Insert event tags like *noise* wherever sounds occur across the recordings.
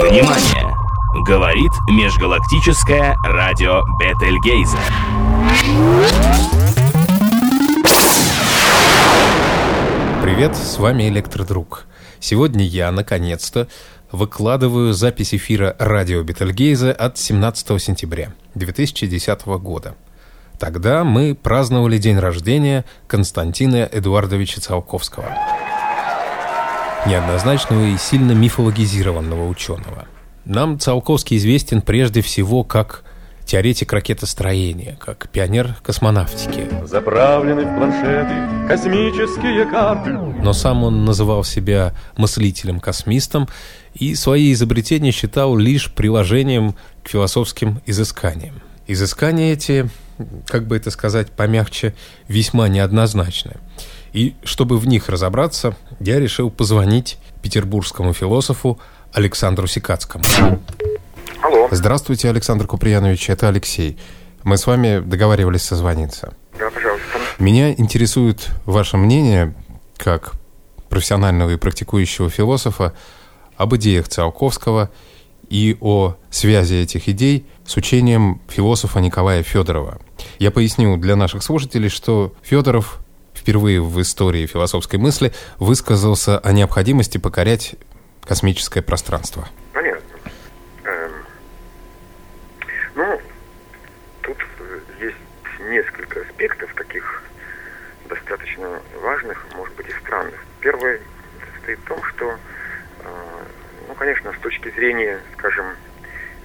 Внимание! Говорит межгалактическое радио Бетельгейзе. Привет, с вами Электродруг. Сегодня я, наконец-то, выкладываю запись эфира радио Бетельгейзе от 17 сентября 2010 года. Тогда мы праздновали день рождения Константина Эдуардовича Циолковского – неоднозначного и сильно мифологизированного ученого. Нам Циолковский известен прежде всего как теоретик ракетостроения, как пионер космонавтики. Заправлены в планшеты космические карты. Но сам он называл себя мыслителем-космистом и свои изобретения считал лишь приложением к философским изысканиям. Изыскания эти, как бы это сказать помягче, весьма неоднозначны. И чтобы в них разобраться, я решил позвонить петербургскому философу Александру Сикацкому. Алло. Здравствуйте, Александр Куприянович, это Алексей. Мы с вами договаривались созвониться. Да, пожалуйста. Меня интересует ваше мнение, как профессионального и практикующего философа, об идеях Циолковского и о связи этих идей с учением философа Николая Федорова. Я поясню для наших слушателей, что Федоров впервые в истории философской мысли высказался о необходимости покорять космическое пространство. Понятно. Эм, ну, тут есть несколько аспектов таких достаточно важных, может быть, и странных. Первый состоит в том, что, э, ну, конечно, с точки зрения, скажем,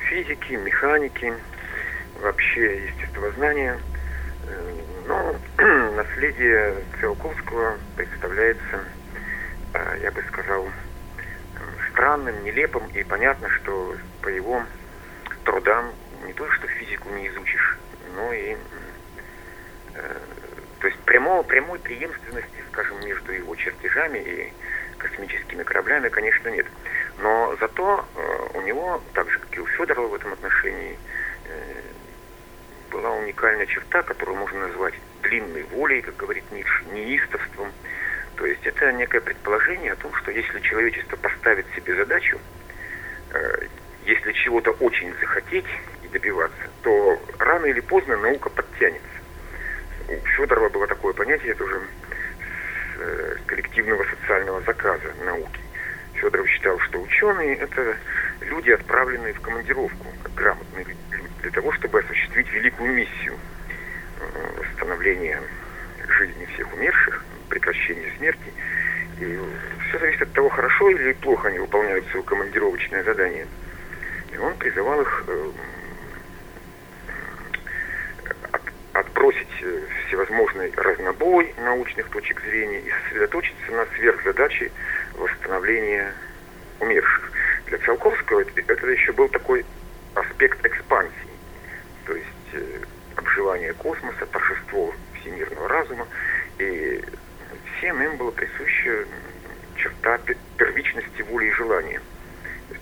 физики, механики, вообще естествознания – ну, наследие Циолковского представляется, э, я бы сказал, странным, нелепым, и понятно, что по его трудам не то, что физику не изучишь, но и э, то есть прямого, прямой преемственности, скажем, между его чертежами и космическими кораблями, конечно, нет. Но зато э, у него, так же, как и у Федорова в этом отношении, была уникальная черта, которую можно назвать длинной волей, как говорит Ницше, неистовством. То есть это некое предположение о том, что если человечество поставит себе задачу, э, если чего-то очень захотеть и добиваться, то рано или поздно наука подтянется. У Федорова было такое понятие тоже с, э, коллективного социального заказа науки. Федоров считал, что ученые – это люди, отправленные в командировку, как грамотные люди, для того, чтобы осуществить великую миссию э, восстановления жизни всех умерших, прекращения смерти. И все зависит от того, хорошо или плохо они выполняют свое командировочное задание. И он призывал их э, от, отбросить всевозможный разнобой научных точек зрения и сосредоточиться на сверхзадаче восстановления умерших. Для Циолковского это, еще был такой аспект экспансии, то есть э, обживание космоса, торжество всемирного разума, и всем им было присуща черта первичности воли и желания.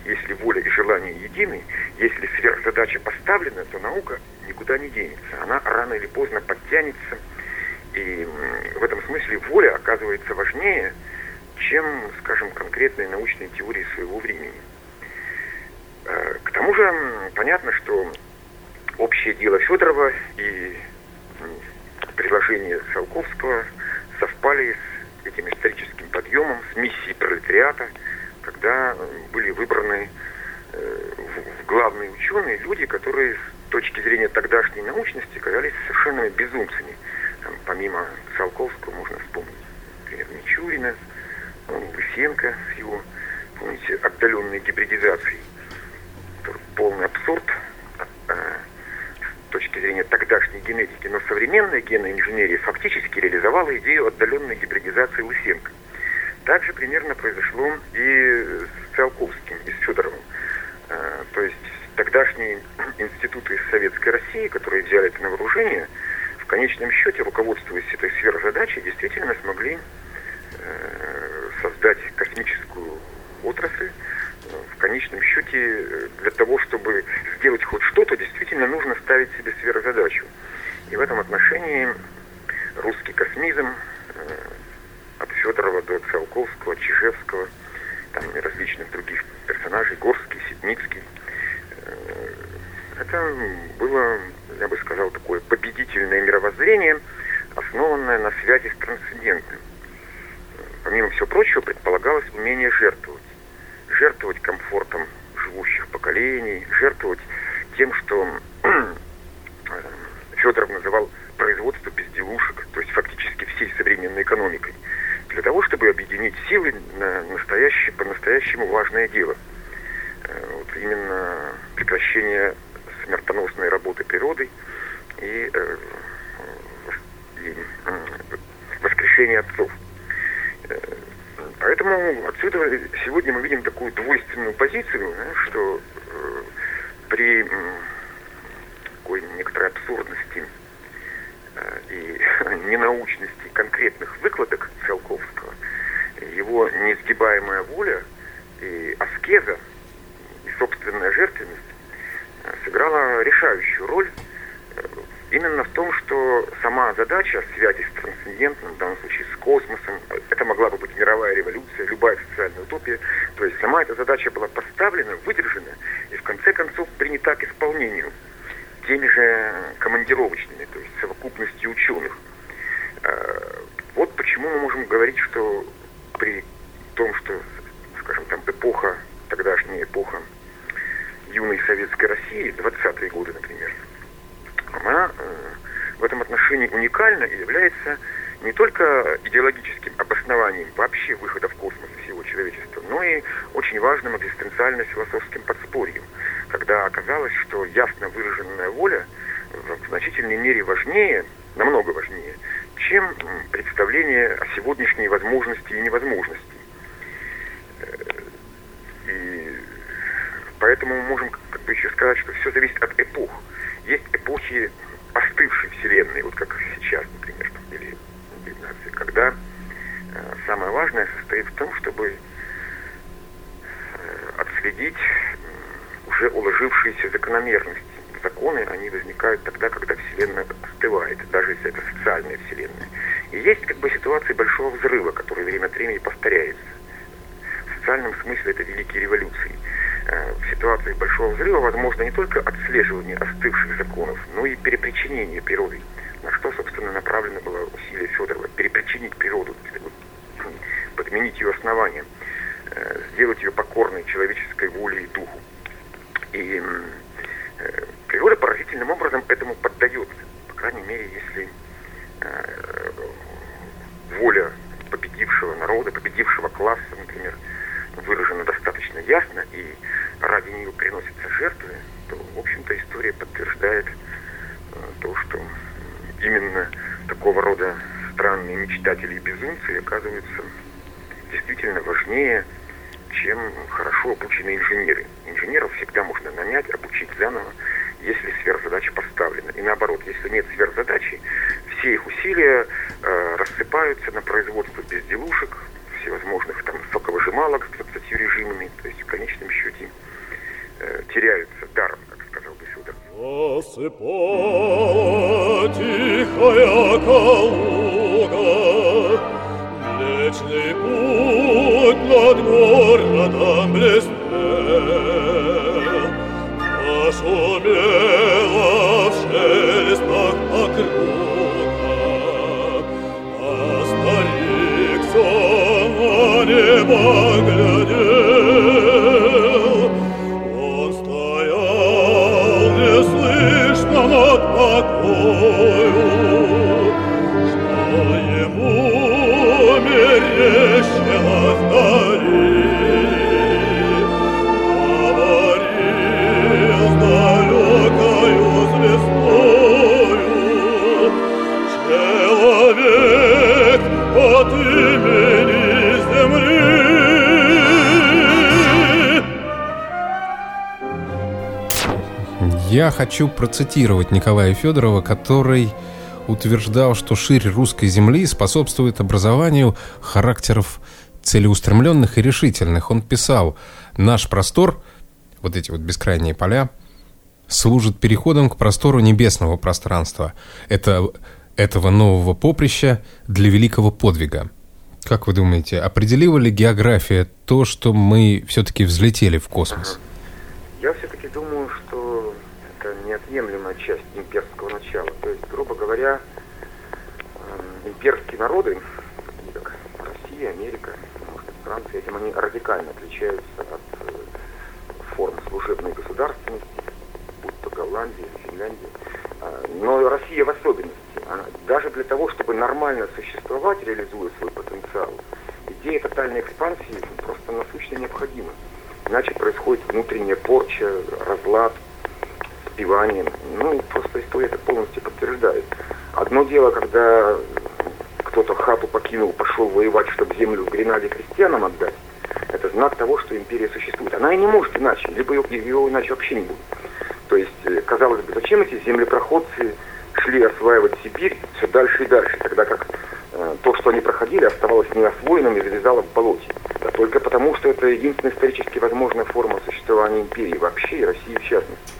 Если воля и желание едины, если сверхзадача поставлена, то наука никуда не денется. Она рано или поздно подтянется. И в этом смысле воля оказывается важнее, чем, скажем, конкретные научные теории своего времени. Э, к тому же понятно, что общее дело Федорова и предложение Циолковского совпали с этим историческим подъемом, с миссией пролетариата, когда были выбраны э, в главные ученые люди, которые с точки зрения тогдашней научности казались совершенно безумцами. Там, помимо Циолковского можно вспомнить, например, Мичурина, Лысенко с его, помните, отдаленной гибридизацией. Полный абсурд точки зрения тогдашней генетики. Но современная генная инженерия фактически реализовала идею отдаленной гибридизации Лысенко. Также примерно произошло и с Циолковским, и с Федоровым. А, то есть тогдашние *clears throat* институты Советской России, которые взяли это на вооружение, в конечном счете, руководствуясь этой сверхзадачей, действительно смогли Э, создать космическую отрасль. В конечном счете, э, для того, чтобы сделать хоть что-то, действительно нужно ставить себе сверхзадачу. И в этом отношении русский космизм э, от Федорова до Циолковского, Чижевского там и различных других персонажей, Горский, Ситницкий. Это было, я бы сказал, такое победительное мировоззрение, основанное на связи с трансцендентным. Помимо всего прочего, предполагалось умение жертвовать. Жертвовать комфортом поколений, жертвовать тем, что Федоров называл производство безделушек, то есть фактически всей современной экономикой, для того, чтобы объединить силы на настоящее, по-настоящему важное дело. Э, вот именно прекращение смертоносной работы природы и, э, и воскрешение отцов. Э, поэтому отсюда сегодня мы видим такую двойственную позицию, что при такой некоторой абсурдности э, и *laughs* ненаучности конкретных выкладок Циолковского, его несгибаемая воля и аскеза, и собственная жертвенность э, сыграла решающую роль именно в том, что сама задача связи с трансцендентным, в данном случае с космосом, это могла бы быть мировая революция, любая социальная утопия, то есть сама эта задача была поставлена, выдержана и в конце концов принята к исполнению теми же командировочными, то есть совокупностью ученых. Э, вот почему мы можем говорить, что при том, что, скажем, там эпоха, тогдашняя эпоха юной советской России, 20-е годы, например, она э, в этом отношении уникальна и является не только идеологическим обоснованием вообще выхода в космос всего человечества, но и очень важным экзистенциально-философским подспорьем, когда оказалось, что ясно выраженная воля в значительной мере важнее, намного важнее, чем представление о сегодняшней возможности и невозможности. Э, и поэтому мы можем как бы еще сказать, что все зависит от эпох. Есть эпохи остывшей Вселенной, вот как сейчас, например, или 19, когда э, самое важное состоит в том, чтобы э, отследить уже уложившиеся закономерности. Законы, они возникают тогда, когда Вселенная остывает, даже если это социальная Вселенная. И есть как бы ситуации большого взрыва, который время от времени повторяется. В социальном смысле это великие революции. Э, в ситуации большого взрыва возможно не только отслеживание остывших законов, но и перепричинение природы. На что, собственно, направлено было усилие Федорова. Перепричинить природу, подменить ее основанием, э, сделать ее покорной человеческой воле и духу. И э, природа поразительным образом этому поддается. По крайней мере, если э, воля победившего народа, победившего класса, например, выражена достаточно ясно и ради нее приносятся жертвы, то, в общем-то, история подтверждает э, то, что именно такого рода странные мечтатели и безумцы оказываются действительно важнее чем хорошо обученные инженеры. Инженеров всегда можно нанять, обучить заново, если сверхзадача поставлена. И наоборот, если нет сверхзадачи, все их усилия э, рассыпаются на производство безделушек, всевозможных там соковыжималок с 20 режимами, то есть в конечном счете э, теряются даром, как сказал бы. Засыпала тихая Калуга, Млечный путь над городом блестел, Пошумела в шелестах округа, Oh. Я хочу процитировать Николая Федорова, который утверждал, что шире русской земли способствует образованию характеров целеустремленных и решительных. Он писал, наш простор, вот эти вот бескрайние поля, служит переходом к простору небесного пространства. Это, этого нового поприща для великого подвига. Как вы думаете, определила ли география то, что мы все-таки взлетели в космос? Я все-таки думаю, что это неотъемлемая часть имперского начала. То есть, грубо говоря, э, имперские народы, как Россия, Америка, может, Франция, этим они радикально отличаются от э, форм служебной государственности, будь то Голландия, Финляндия. А, но Россия в особенности. Даже для того, чтобы нормально существовать, реализуя свой потенциал, идея тотальной экспансии просто насущно необходима. Иначе происходит внутренняя порча, разлад, спивание. Ну, просто история это полностью подтверждает. Одно дело, когда кто-то хату покинул, пошел воевать, чтобы землю в Гренаде крестьянам отдать, это знак того, что империя существует. Она и не может иначе, либо ее, ее иначе вообще не будет. То есть, э, казалось бы, зачем эти землепроходцы шли осваивать Сибирь все дальше и дальше, тогда как э, то, что они проходили, оставалось неосвоенным и завязало в болоте. Да только потому, что это единственная исторически возможная форма существования империи вообще и России в частности.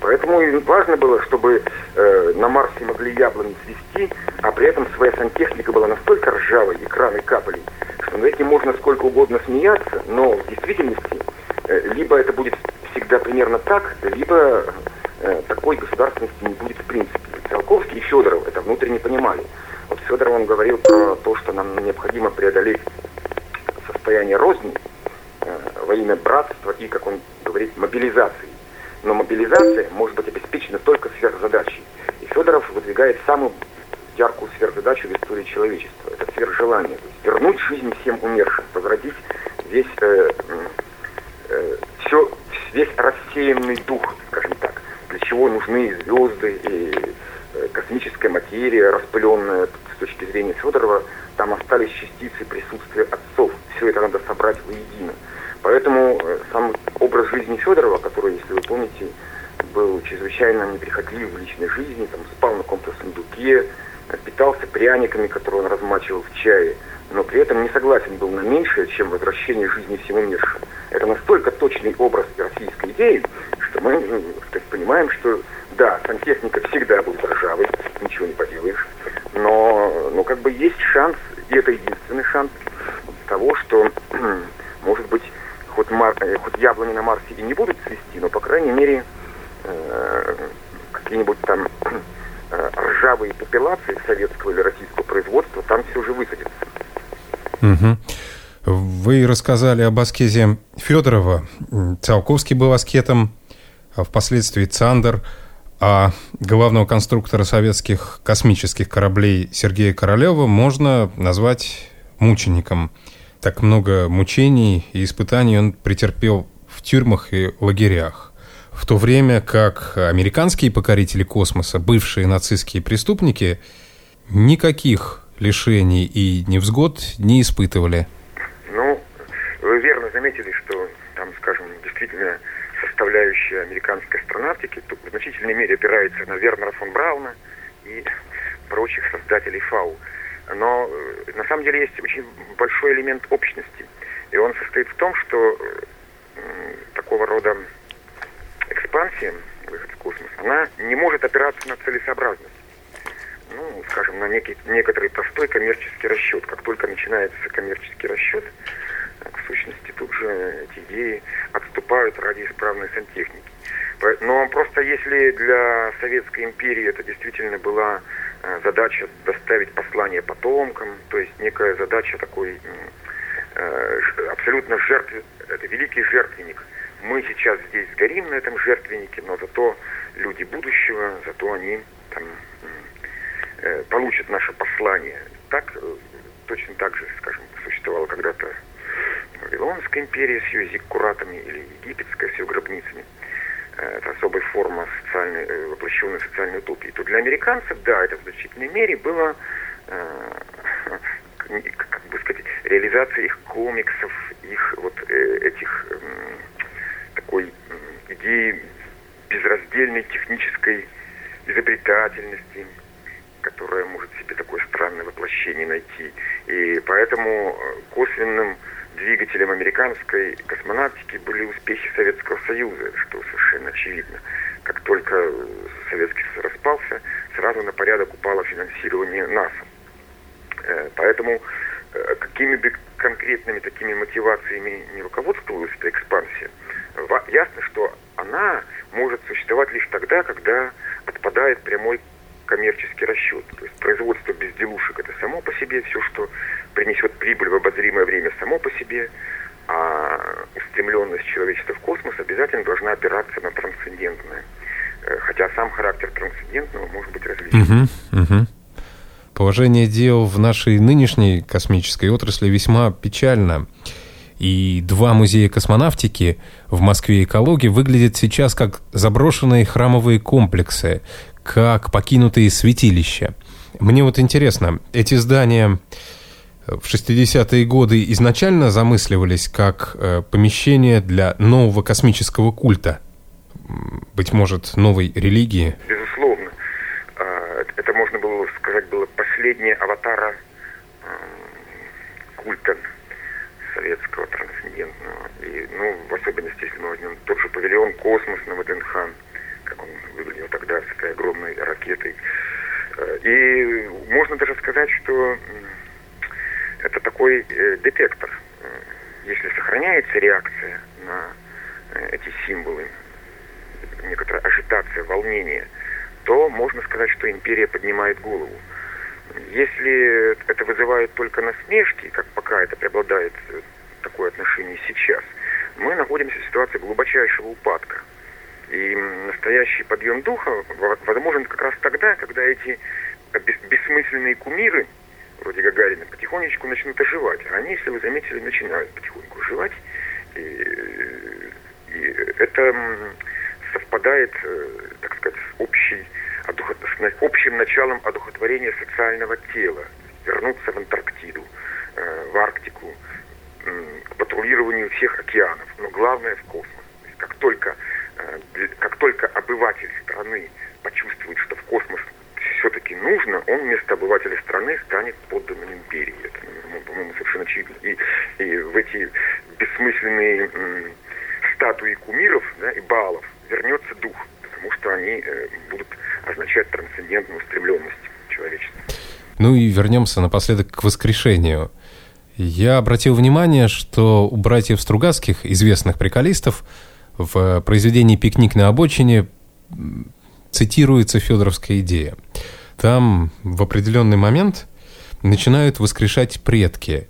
Поэтому важно было, чтобы э, на Марсе могли яблони свести, а при этом своя сантехника была настолько ржавой и краны капали, что над этим можно сколько угодно смеяться, но в действительности э, либо это будет всегда примерно так, либо э, такой государственности не будет в принципе. Циолковский и Федоров это внутренне понимали. Вот Федоров он говорил про то, что нам необходимо преодолеть состояние розни э, во имя братства и, как он говорит, мобилизации. Но мобилизация может быть обеспечена только сверхзадачей. И Федоров выдвигает самую яркую сверхзадачу в истории человечества. Это сверхжелание. То есть вернуть жизнь всем умершим, возродить весь, э, э, все, весь рассеянный дух, скажем так, для чего нужны звезды и э, космическая материя, распыленная с точки зрения Федорова, там остались частицы присутствия отцов. Все это надо собрать воедино. Поэтому э, сам образ жизни Федорова, который, если вы помните, был чрезвычайно неприхотлив в личной жизни, там спал на каком-то сундуке, питался пряниками, которые он размачивал в чае, но при этом не согласен был на меньшее, чем возвращение жизни всему миру. Это настолько точный образ российской идеи, что мы ну, сказать, понимаем, что да, сантехника всегда будет ржавой, ничего не поделаешь, но, но как бы есть шанс, и это единственный шанс того, что, *clears throat* может быть, хоть, мар, э, хоть яблони на Марсе и не будут цвести, но, по крайней мере, э, какие-нибудь там э, ржавые попелации советского или российского производства там все же высадятся. Угу. Вы рассказали об аскезе Федорова. Циолковский был аскетом, а впоследствии Цандер, а главного конструктора советских космических кораблей Сергея Королева можно назвать мучеником. Так много мучений и испытаний он претерпел в тюрьмах и лагерях. В то время как американские покорители космоса, бывшие нацистские преступники, никаких лишений и невзгод не испытывали. Ну, вы верно заметили, что там, скажем, действительно составляющая американской астронавтики в значительной мере опирается на Вернера фон Брауна и прочих создателей ФАУ. Но э, на самом деле есть очень большой элемент общности. И он состоит в том, что э, такого рода экспансия, выход в космос, она не может опираться на целесообразность. Ну, скажем, на некий, некоторый простой коммерческий расчет. Как только начинается коммерческий расчет, в сущности, тут же эти идеи отступают ради исправной сантехники. Но просто если для Советской империи это действительно была Э, задача доставить послание потомкам, то есть некая задача такой э, абсолютно жертв, это великий жертвенник. Мы сейчас здесь сгорим на этом жертвеннике, но зато люди будущего, зато они там, э, получат наше послание. Так, точно так же, скажем, существовала когда-то Вавилонская империя с ее зиккуратами или египетская с ее гробницами – Э, это особая форма социальной, э, воплощенной социальной утопии, то для американцев, да, это в значительной мере было, э, *laughs* как бы сказать, реализация их комиксов, их вот этих такой идеи безраздельной технической изобретательности, которая может себе такое странное воплощение найти. И поэтому косвенным двигателем американской космонавтики были успехи Советского Союза, что совершенно очевидно. Как только Советский Союз распался, сразу на порядок упало финансирование НАСА. Э, поэтому э, какими бы конкретными такими мотивациями не руководствовалась эта экспансия, ясно, что она может существовать лишь тогда, когда отпадает прямой коммерческий расчет. То есть производство безделушек – это само по себе все, что принесет прибыль в обозримое время само по себе, а устремленность человечества в космос обязательно должна опираться на трансцендентное. Э, хотя сам характер трансцендентного может быть различным. Угу, угу. Положение дел в нашей нынешней космической отрасли весьма печально. И два музея космонавтики в Москве и Калуге выглядят сейчас как заброшенные храмовые комплексы, как покинутые святилища. Мне вот интересно, эти здания в 60-е годы изначально замысливались как э, помещение для нового космического культа? Быть может, новой религии? Безусловно. А, это можно было сказать, было последнее аватара культа советского трансцендентного. И, ну, в особенности, если мы возьмем тот же павильон «Космос» на ВДНХ, как он выглядел тогда с этой огромной ракетой. Э, и можно даже сказать, что это такой э, детектор. Э, если сохраняется реакция на э, эти символы, некоторая ажитация, волнение, то можно сказать, что империя поднимает голову. Если это вызывает только насмешки, как пока это преобладает э, такое отношение сейчас, мы находимся в ситуации глубочайшего упадка. И настоящий подъем духа возможен как раз тогда, когда эти бессмысленные кумиры – вроде Гагарина, потихонечку начнут оживать. А они, если вы заметили, начинают потихоньку оживать. И, и это совпадает, э, так сказать, с, общей, с общим началом одухотворения социального тела. Вернуться в Антарктиду, э, в Арктику, к патрулированию всех океанов, но главное в космос. То есть как только, э, как только обыватель страны почувствует, что в космос все-таки нужно, он вместо обывателя страны станет подданным империи. Это, ну, по-моему, совершенно очевидно. И, и в эти бессмысленные м, статуи кумиров да, и балов вернется дух, потому что они э, будут означать трансцендентную устремленность человечества. Ну и вернемся напоследок к воскрешению. Я обратил внимание, что у братьев Стругацких, известных приколистов, в произведении «Пикник на обочине» цитируется федоровская идея. Там в определенный момент начинают воскрешать предки.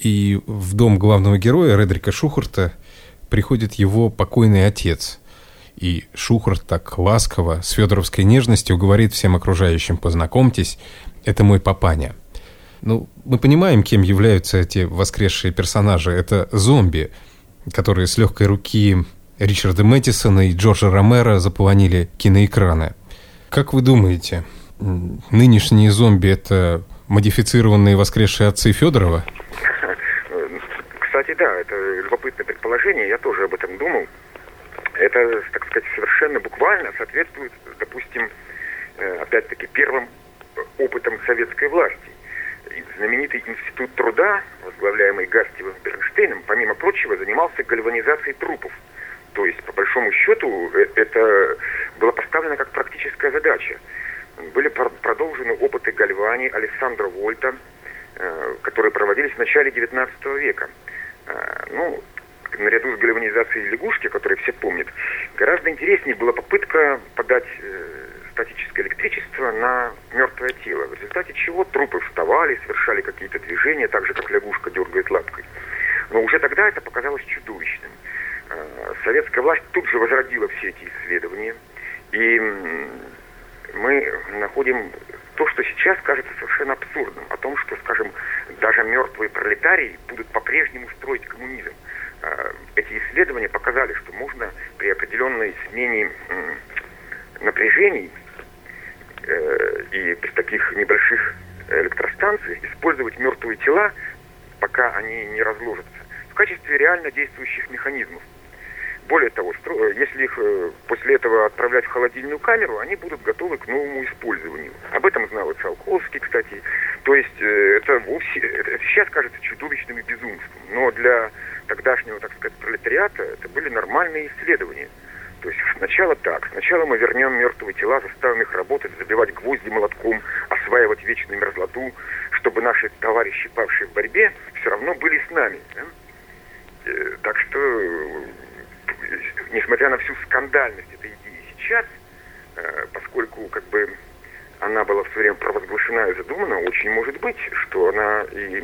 И в дом главного героя Редрика Шухарта приходит его покойный отец. И Шухарт так ласково, с федоровской нежностью говорит всем окружающим «познакомьтесь, это мой папаня». Ну, мы понимаем, кем являются эти воскресшие персонажи. Это зомби, которые с легкой руки Ричарда Мэттисона и Джорджа Ромеро заполонили киноэкраны. Как вы думаете, нынешние зомби – это модифицированные воскресшие отцы Федорова? *laughs* Кстати, да, это любопытное предположение, я тоже об этом думал. Это, так сказать, совершенно буквально соответствует, допустим, э, опять-таки, первым опытом советской власти. Знаменитый институт труда, возглавляемый Гастевым Бернштейном, помимо прочего, занимался гальванизацией трупов – то есть, по большому счету, э, это было поставлено как практическая задача. Были продолжены опыты Гальвани, Александра Вольта, э, которые проводились в начале XIX века. Э, ну, наряду с гальванизацией лягушки, которые все помнят, гораздо интереснее была попытка подать статическое электричество на мертвое тело, в результате чего трупы вставали, совершали какие-то движения, так же, как лягушка дергает лапкой. Но уже тогда это показалось чудовищным. Э, советская власть тут же возродила все эти исследования. И мы находим то, что сейчас кажется совершенно абсурдным, о том, что, скажем, даже мертвые пролетарии будут по-прежнему строить коммунизм. Э, эти исследования показали, что можно при определенной смене напряжений э, и при таких небольших электростанциях использовать мертвые тела, пока они не разложатся, в качестве реально действующих механизмов. Более того, э, если их э, после этого отправлять в холодильную камеру, они будут готовы к новому использованию. Об этом знал и Циолковский, кстати. То есть э, это вовсе, это сейчас кажется чудовищным и безумством. Но для тогдашнего, так сказать, пролетариата это были нормальные исследования. То есть сначала так. Сначала мы вернем мертвые тела, заставим их работать, забивать гвозди молотком, осваивать вечную мерзлоту, чтобы наши товарищи, павшие в борьбе, все равно были с нами. Да? Э, так что, э, несмотря на всю скандальность этой идеи сейчас, э, поскольку как бы она была в свое время провозглашена и задумана, очень может быть, что она и,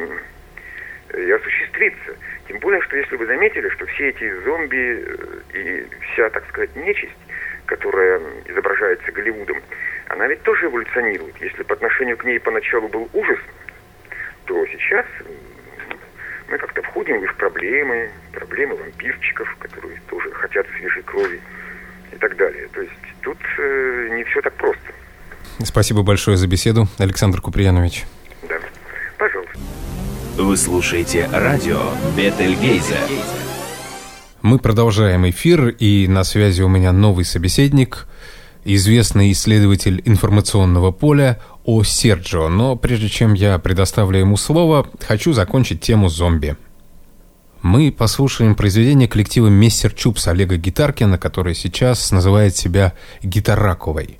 и осуществится. Тем более, что если вы заметили, что все эти зомби и вся, так сказать, нечисть, которая изображается Голливудом, она ведь тоже эволюционирует. Если по отношению к ней поначалу был ужас, то сейчас мы как-то входим в их проблемы, проблемы вампирчиков, которые тоже хотят свежей крови и так далее. То есть тут э, не все так просто. Спасибо большое за беседу, Александр Куприянович. Да, пожалуйста. Вы слушаете радио Бетельгейза. Мы продолжаем эфир, и на связи у меня новый собеседник, известный исследователь информационного поля о Серджио. Но прежде чем я предоставлю ему слово, хочу закончить тему зомби. Мы послушаем произведение коллектива Мессер Чупс Олега Гитаркина, который сейчас называет себя Гитараковой.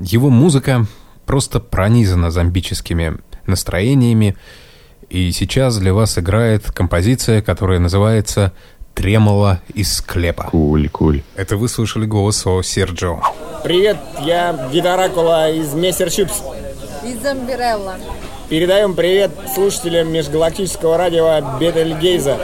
Его музыка просто пронизана зомбическими настроениями, и сейчас для вас играет композиция, которая называется «Тремоло из склепа». Куль, куль. Это вы слышали голос о Серджио. Привет, я Гитаракула из Мессер Чупс. Из Замбирелла. Передаем привет слушателям межгалактического радио Бетельгейза.